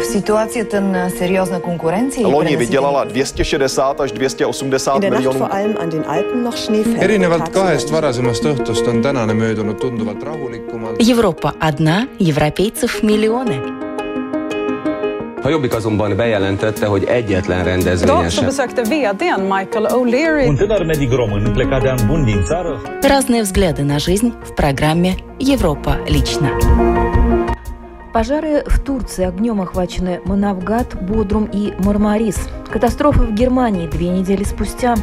В ситуацията на сериозна конкуренция и Loni пренаситен- vydělala 260 až 280 In der Nacht milionů. vor allem an den Alpen noch Schnee fällt. erinevalt Tagsüber kahest varasemast õhtust on tänane möödunud tunduvalt rahulikumalt. Европа одна, европейцев миллионы. A Jobbik azonban bejelentette, hogy egyetlen rendezvényen sem besökte vdn Michael O'Leary Un tânăr medic român plecat de an bun din țară Разные взгляды на жизнь в программе «Европа лично». Пожары в Турции огнем охвачены Манавгат, Бодрум и Мармарис. Катастрофа в Германии две недели спустя.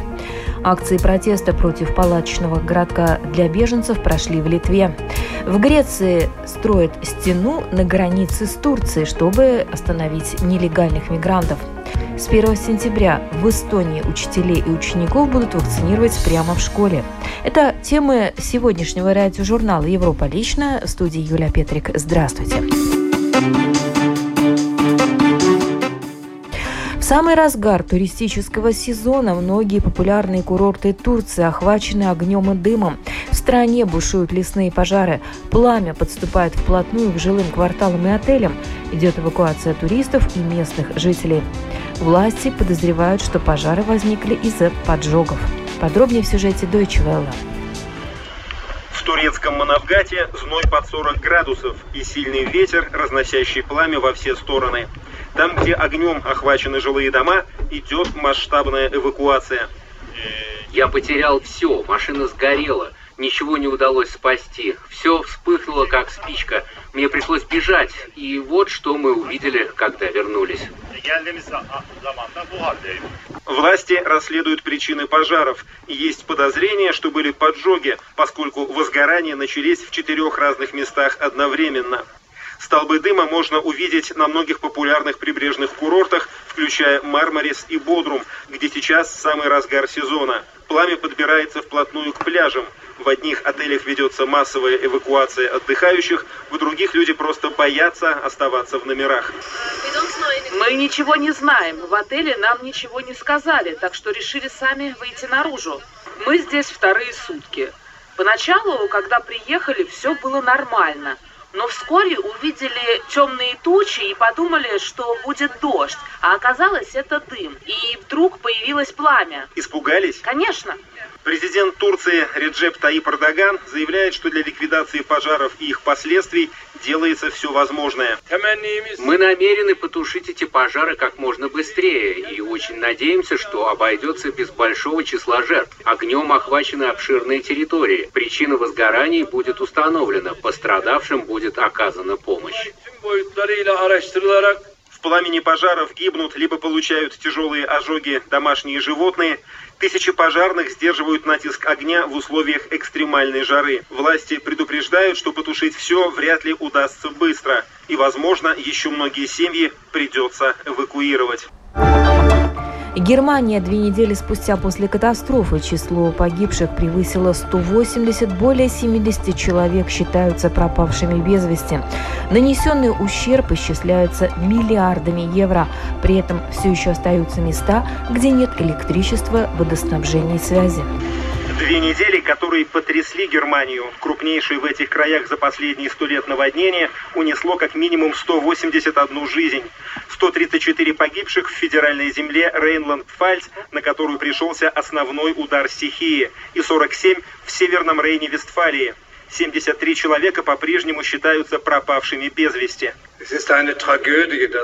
Акции протеста против палаточного городка для беженцев прошли в Литве. В Греции строят стену на границе с Турцией, чтобы остановить нелегальных мигрантов. С 1 сентября в Эстонии учителей и учеников будут вакцинировать прямо в школе. Это темы сегодняшнего радиожурнала «Европа лично». В студии Юлия Петрик. Здравствуйте. В самый разгар туристического сезона многие популярные курорты Турции охвачены огнем и дымом. В стране бушуют лесные пожары. Пламя подступает вплотную к жилым кварталам и отелям. Идет эвакуация туристов и местных жителей. Власти подозревают, что пожары возникли из-за поджогов. Подробнее в сюжете Deutsche Welle. В турецком Манавгате зной под 40 градусов и сильный ветер, разносящий пламя во все стороны. Там, где огнем охвачены жилые дома, идет масштабная эвакуация. Я потерял все, машина сгорела, ничего не удалось спасти. Все вспыхнуло, как спичка. Мне пришлось бежать, и вот что мы увидели, когда вернулись. Власти расследуют причины пожаров. Есть подозрение, что были поджоги, поскольку возгорания начались в четырех разных местах одновременно. Столбы дыма можно увидеть на многих популярных прибрежных курортах, включая Мармарис и Бодрум, где сейчас самый разгар сезона. Пламя подбирается вплотную к пляжам. В одних отелях ведется массовая эвакуация отдыхающих, в других люди просто боятся оставаться в номерах. Мы ничего не знаем. В отеле нам ничего не сказали, так что решили сами выйти наружу. Мы здесь вторые сутки. Поначалу, когда приехали, все было нормально. Но вскоре увидели темные тучи и подумали, что будет дождь. А оказалось, это дым. И вдруг появилось пламя. Испугались? Конечно. Президент Турции Реджеп Таип Эрдоган заявляет, что для ликвидации пожаров и их последствий делается все возможное. Мы намерены потушить эти пожары как можно быстрее и очень надеемся, что обойдется без большого числа жертв. Огнем охвачены обширные территории. Причина возгораний будет установлена. Пострадавшим будет оказана помощь. Пламени пожаров гибнут либо получают тяжелые ожоги домашние животные. Тысячи пожарных сдерживают натиск огня в условиях экстремальной жары. Власти предупреждают, что потушить все вряд ли удастся быстро. И, возможно, еще многие семьи придется эвакуировать. Германия две недели спустя после катастрофы число погибших превысило 180, более 70 человек считаются пропавшими без вести. Нанесенный ущерб исчисляется миллиардами евро. При этом все еще остаются места, где нет электричества, водоснабжения и связи. Две недели, которые потрясли Германию, крупнейшее в этих краях за последние сто лет наводнение, унесло как минимум 181 жизнь. 134 погибших в федеральной земле Рейнланд-Пфальц, на которую пришелся основной удар стихии, и 47 в северном Рейне-Вестфалии. 73 человека по-прежнему считаются пропавшими без вести.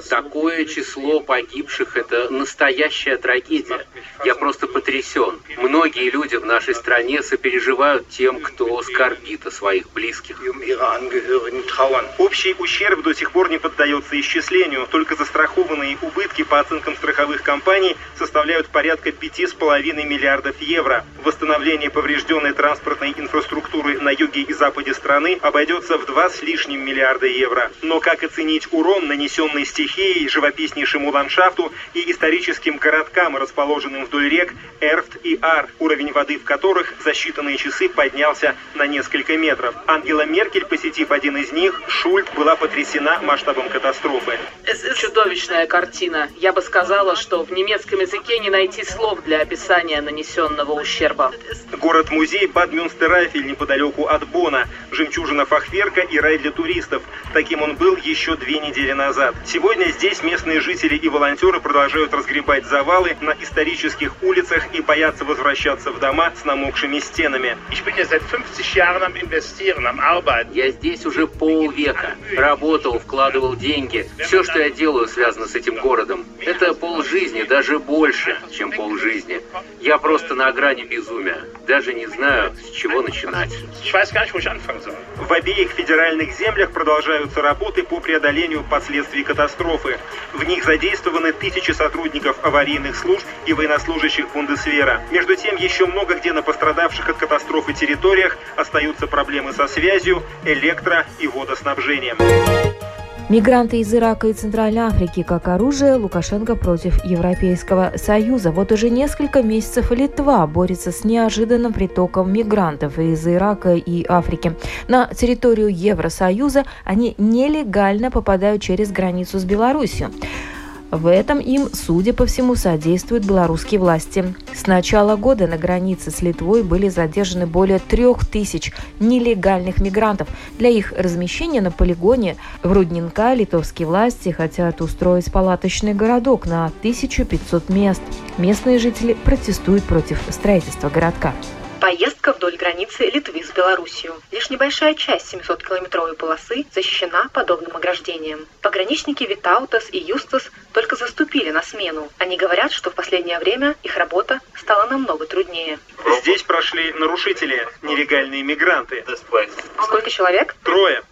Такое число погибших – это настоящая трагедия. Я просто потрясен. Многие люди в нашей стране сопереживают тем, кто скорбит о своих близких. Общий ущерб до сих пор не поддается исчислению. Только застрахованные убытки по оценкам страховых компаний составляют порядка 5,5 миллиардов евро. Восстановление поврежденной транспортной инфраструктуры на юге и западе страны обойдется в два с лишним миллиарда евро. Но как оценить урон, нанесенный стихией, живописнейшему ландшафту и историческим городкам, расположенным вдоль рек Эрфт и Ар, уровень воды в которых за считанные часы поднялся на несколько метров. Ангела Меркель, посетив один из них, Шульт, была потрясена масштабом катастрофы. Чудовищная картина. Я бы сказала, что в немецком языке не найти слов для описания нанесенного ущерба. Город-музей Бад Мюнстерайфель неподалеку от Бона. Жемчужина фахверка и рай для туристов. Таким он был еще две недели назад. Сегодня здесь местные жители и волонтеры продолжают разгребать завалы на исторических улицах и боятся возвращаться в дома с намокшими стенами. Я здесь уже полвека. Работал, вкладывал деньги. Все, что я делаю, связано с этим городом. Это полжизни, даже больше, чем полжизни. Я просто на грани безумия. Даже не знаю, с чего начинать. В обеих федеральных землях продолжаются работы по преодолению последствий катастрофы. В них задействованы тысячи сотрудников аварийных служб и военнослужащих Бундесвера. Между тем, еще много где на пострадавших от катастрофы территориях остаются проблемы со связью, электро- и водоснабжением. Мигранты из Ирака и Центральной Африки как оружие Лукашенко против Европейского Союза. Вот уже несколько месяцев Литва борется с неожиданным притоком мигрантов из Ирака и Африки. На территорию Евросоюза они нелегально попадают через границу с Беларусью. В этом им, судя по всему, содействуют белорусские власти. С начала года на границе с Литвой были задержаны более трех тысяч нелегальных мигрантов. Для их размещения на полигоне в Рудненка литовские власти хотят устроить палаточный городок на 1500 мест. Местные жители протестуют против строительства городка. Поездка вдоль границы Литвы с Белоруссией. Лишь небольшая часть 700-километровой полосы защищена подобным ограждением. Пограничники Витаутас и Юстас только заступили на смену. Они говорят, что в последнее время их работа стала намного труднее. Здесь прошли нарушители, нелегальные мигранты. Сколько человек? Трое.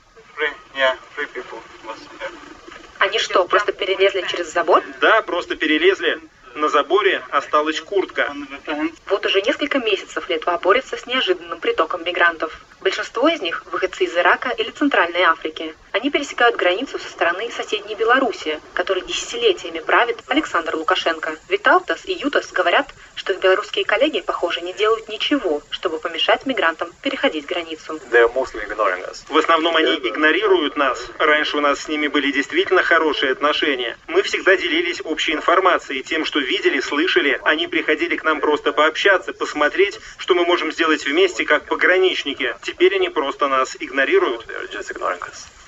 Они что, просто перелезли через забор? Да, просто перелезли. На заборе осталась куртка. Вот уже несколько месяцев Литва борется с неожиданным притоком мигрантов. Большинство из них – выходцы из Ирака или Центральной Африки. Они пересекают границу со стороны соседней Беларуси, которой десятилетиями правит Александр Лукашенко. Виталтас и Ютас говорят, что их белорусские коллеги, похоже, не делают ничего, чтобы помешать мигрантам переходить границу. В основном они игнорируют нас. Раньше у нас с ними были действительно хорошие отношения. Мы всегда делились общей информацией, тем, что видели, слышали. Они приходили к нам просто пообщаться, посмотреть, что мы можем сделать вместе, как пограничники. Теперь они просто нас игнорируют.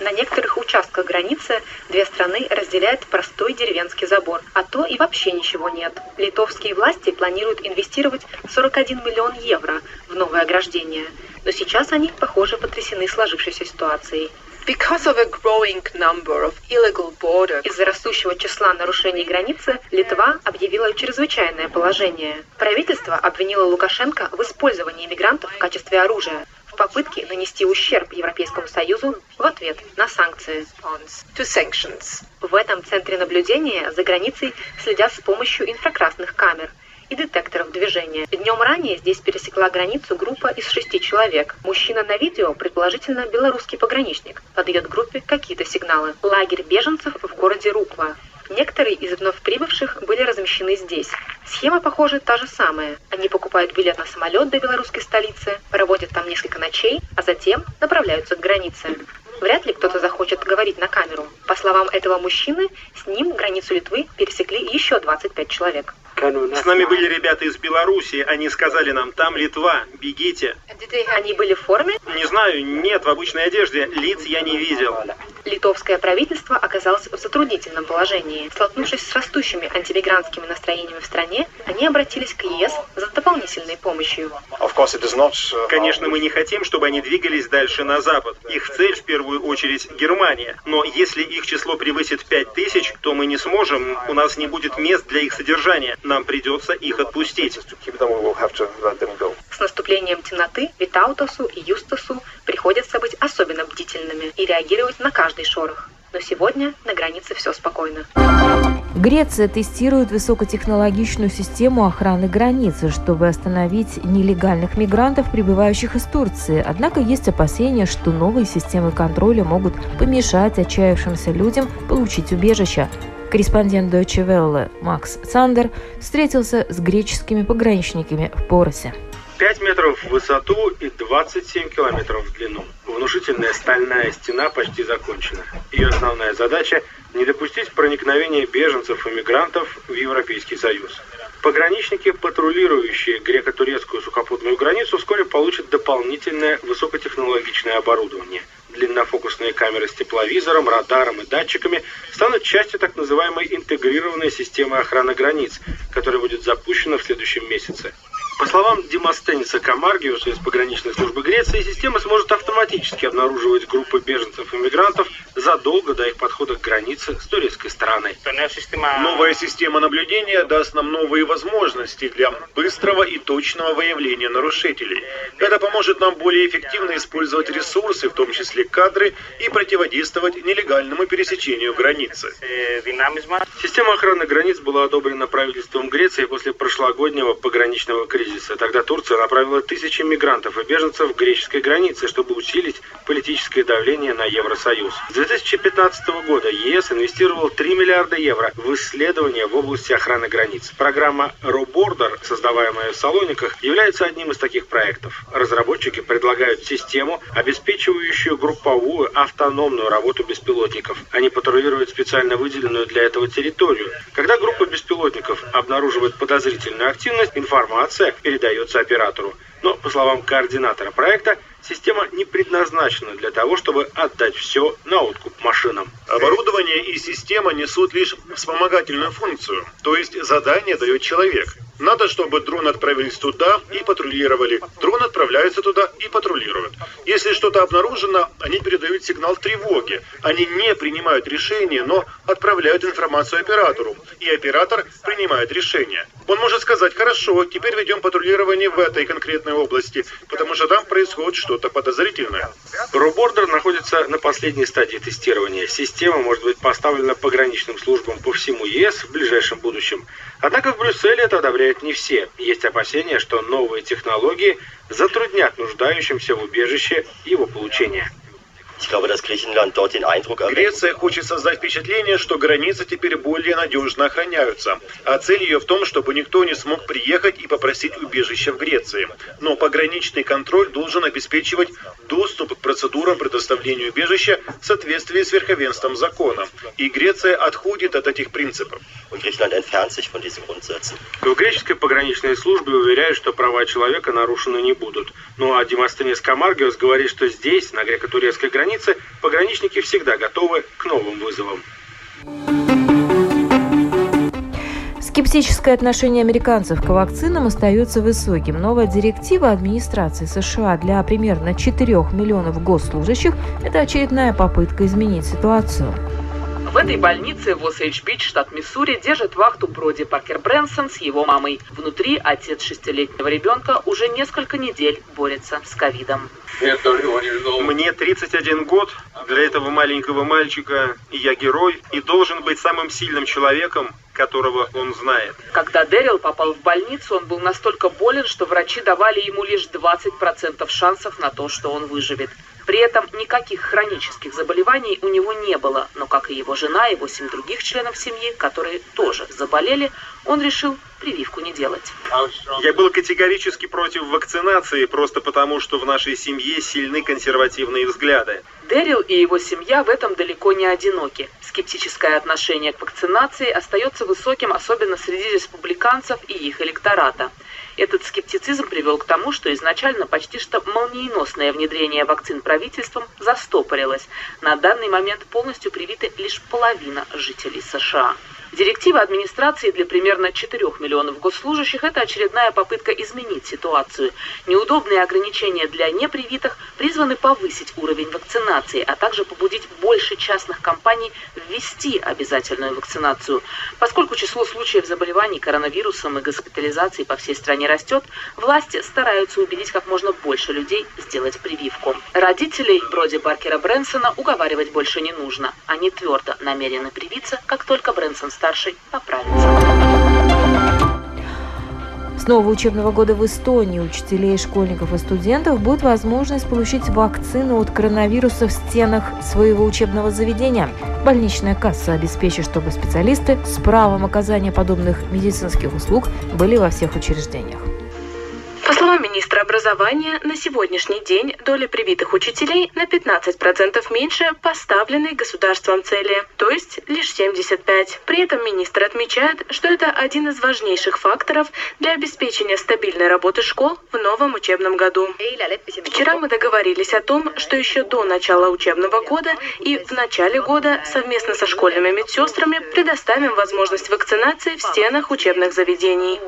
На некоторых участках границы две страны разделяет простой деревенский забор, а то и вообще ничего нет. Литовские власти планируют инвестировать 41 миллион евро в новое ограждение, но сейчас они, похоже, потрясены сложившейся ситуацией. Из-за растущего числа нарушений границы Литва объявила чрезвычайное положение. Правительство обвинило Лукашенко в использовании мигрантов в качестве оружия в попытке нанести ущерб Европейскому Союзу в ответ на санкции. В этом центре наблюдения за границей следят с помощью инфракрасных камер – и детекторов движения. Днем ранее здесь пересекла границу группа из шести человек. Мужчина на видео, предположительно белорусский пограничник, подает группе какие-то сигналы. Лагерь беженцев в городе Рукла. Некоторые из вновь прибывших были размещены здесь. Схема, похоже, та же самая. Они покупают билет на самолет до белорусской столицы, проводят там несколько ночей, а затем направляются к границе. Вряд ли кто-то захочет говорить на камеру. По словам этого мужчины, с ним границу Литвы пересекли еще 25 человек. С нами были ребята из Беларуси, они сказали нам, там Литва, бегите. Они были в форме? Не знаю, нет, в обычной одежде, лиц я не видел. Литовское правительство оказалось в затруднительном положении. Столкнувшись с растущими антимигрантскими настроениями в стране, они обратились к ЕС за дополнительной помощью. Конечно, мы не хотим, чтобы они двигались дальше на запад. Их цель в первую очередь Германия. Но если их число превысит 5000, то мы не сможем, у нас не будет мест для их содержания. Нам придется их отпустить. С наступлением темноты Витаутасу и Юстасу приходится быть особенно бдительными и реагировать на каждый шорох. Но сегодня на границе все спокойно. Греция тестирует высокотехнологичную систему охраны границы, чтобы остановить нелегальных мигрантов, прибывающих из Турции. Однако есть опасения, что новые системы контроля могут помешать отчаявшимся людям получить убежище. Корреспондент Deutsche Welle Макс Сандер встретился с греческими пограничниками в Поросе. 5 метров в высоту и 27 километров в длину. Внушительная стальная стена почти закончена. Ее основная задача – не допустить проникновения беженцев и мигрантов в Европейский Союз. Пограничники, патрулирующие греко-турецкую сухопутную границу, вскоре получат дополнительное высокотехнологичное оборудование. Длиннофокусные камеры с тепловизором, радаром и датчиками станут частью так называемой интегрированной системы охраны границ, которая будет запущена в следующем месяце. По словам Демостениса Камаргиуса из пограничной службы Греции, система сможет автоматически обнаруживать группы беженцев и мигрантов задолго до их подхода к границе с турецкой стороной. Новая система наблюдения даст нам новые возможности для быстрого и точного выявления нарушителей. Это поможет нам более эффективно использовать ресурсы, в том числе кадры, и противодействовать нелегальному пересечению границы. Система охраны границ была одобрена правительством Греции после прошлогоднего пограничного кризиса кризиса. Тогда Турция направила тысячи мигрантов и беженцев к греческой границе, чтобы усилить политическое давление на Евросоюз. С 2015 года ЕС инвестировал 3 миллиарда евро в исследования в области охраны границ. Программа RoBorder, создаваемая в Салониках, является одним из таких проектов. Разработчики предлагают систему, обеспечивающую групповую автономную работу беспилотников. Они патрулируют специально выделенную для этого территорию. Когда группа беспилотников обнаруживает подозрительную активность, информация передается оператору. Но, по словам координатора проекта, система не предназначена для того, чтобы отдать все на откуп машинам. Оборудование и система несут лишь вспомогательную функцию, то есть задание дает человек. Надо, чтобы дрон отправились туда и патрулировали. Дрон отправляется туда и патрулирует. Если что-то обнаружено, они передают сигнал тревоги. Они не принимают решение, но отправляют информацию оператору. И оператор принимает решение. Он может сказать, хорошо, теперь ведем патрулирование в этой конкретной области, потому что там происходит что-то подозрительное. Рубордер находится на последней стадии тестирования. Система может быть поставлена пограничным службам по всему ЕС в ближайшем будущем. Однако в Брюсселе это одобряют не все. Есть опасения, что новые технологии затруднят нуждающимся в убежище его получение. Греция хочет создать впечатление, что границы теперь более надежно охраняются, а цель ее в том, чтобы никто не смог приехать и попросить убежища в Греции. Но пограничный контроль должен обеспечивать доступ к процедурам предоставления убежища в соответствии с верховенством закона. И Греция отходит от этих принципов. В греческой пограничной службе уверяют, что права человека нарушены не будут. Ну а Демостенес Камаргиос говорит, что здесь, на греко-турецкой границе, пограничники всегда готовы к новым вызовам. Скептическое отношение американцев к вакцинам остается высоким. Новая директива администрации США для примерно 4 миллионов госслужащих – это очередная попытка изменить ситуацию. В этой больнице в Осейдж-Бич, штат Миссури, держит вахту Броди Паркер Брэнсон с его мамой. Внутри отец шестилетнего ребенка уже несколько недель борется с ковидом. Мне 31 год. Для этого маленького мальчика я герой и должен быть самым сильным человеком, которого он знает. Когда Дэрил попал в больницу, он был настолько болен, что врачи давали ему лишь 20% шансов на то, что он выживет. При этом никаких хронических заболеваний у него не было, но, как и его жена и восемь других членов семьи, которые тоже заболели, он решил прививку не делать. Я был категорически против вакцинации, просто потому, что в нашей семье сильны консервативные взгляды. Дэрил и его семья в этом далеко не одиноки. Скептическое отношение к вакцинации остается высоким, особенно среди республиканцев и их электората. Этот скептицизм привел к тому, что изначально почти что молниеносное внедрение вакцин правительством застопорилось. На данный момент полностью привиты лишь половина жителей США. Директива администрации для примерно 4 миллионов госслужащих – это очередная попытка изменить ситуацию. Неудобные ограничения для непривитых призваны повысить уровень вакцинации, а также побудить больше частных компаний ввести обязательную вакцинацию. Поскольку число случаев заболеваний коронавирусом и госпитализации по всей стране растет, власти стараются убедить как можно больше людей сделать прививку. Родителей Броди Баркера Брэнсона уговаривать больше не нужно. Они твердо намерены привиться, как только Брэнсон старший поправится. С нового учебного года в Эстонии учителей, школьников и студентов будет возможность получить вакцину от коронавируса в стенах своего учебного заведения. Больничная касса обеспечит, чтобы специалисты с правом оказания подобных медицинских услуг были во всех учреждениях. Образования на сегодняшний день доля привитых учителей на 15% меньше поставленной государством цели, то есть лишь 75. При этом министр отмечает, что это один из важнейших факторов для обеспечения стабильной работы школ в новом учебном году. Вчера мы договорились о том, что еще до начала учебного года и в начале года совместно со школьными медсестрами предоставим возможность вакцинации в стенах учебных заведений.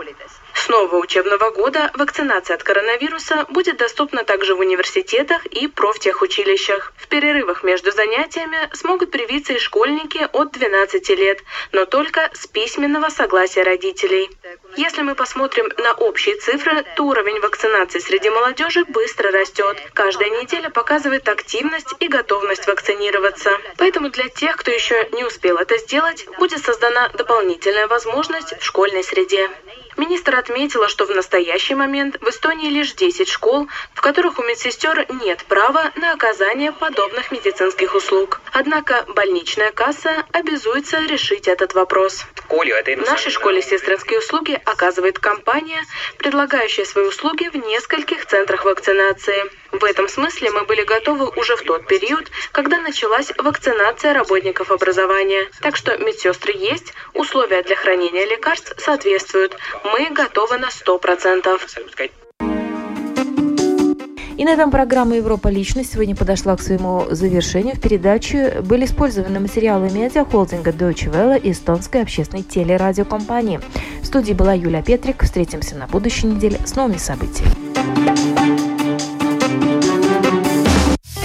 С нового учебного года вакцинация от коронавируса будет доступна также в университетах и профтехучилищах. В перерывах между занятиями смогут привиться и школьники от 12 лет, но только с письменного согласия родителей. Если мы посмотрим на общие цифры, то уровень вакцинации среди молодежи быстро растет. Каждая неделя показывает активность и готовность вакцинироваться. Поэтому для тех, кто еще не успел это сделать, будет создана дополнительная возможность в школьной среде. Министр отметила, что в настоящий момент в Эстонии лишь 10 школ, в которых у медсестер нет права на оказание подобных медицинских услуг. Однако больничная касса обязуется решить этот вопрос. В нашей школе сестринские услуги оказывает компания, предлагающая свои услуги в нескольких центрах вакцинации. В этом смысле мы были готовы уже в тот период, когда началась вакцинация работников образования. Так что медсестры есть, условия для хранения лекарств соответствуют. Мы готовы на 100%. И на этом программа «Европа. Личность» сегодня подошла к своему завершению. В передаче были использованы материалы медиахолдинга Deutsche Welle и эстонской общественной телерадиокомпании. В студии была Юлия Петрик. Встретимся на будущей неделе с новыми событиями.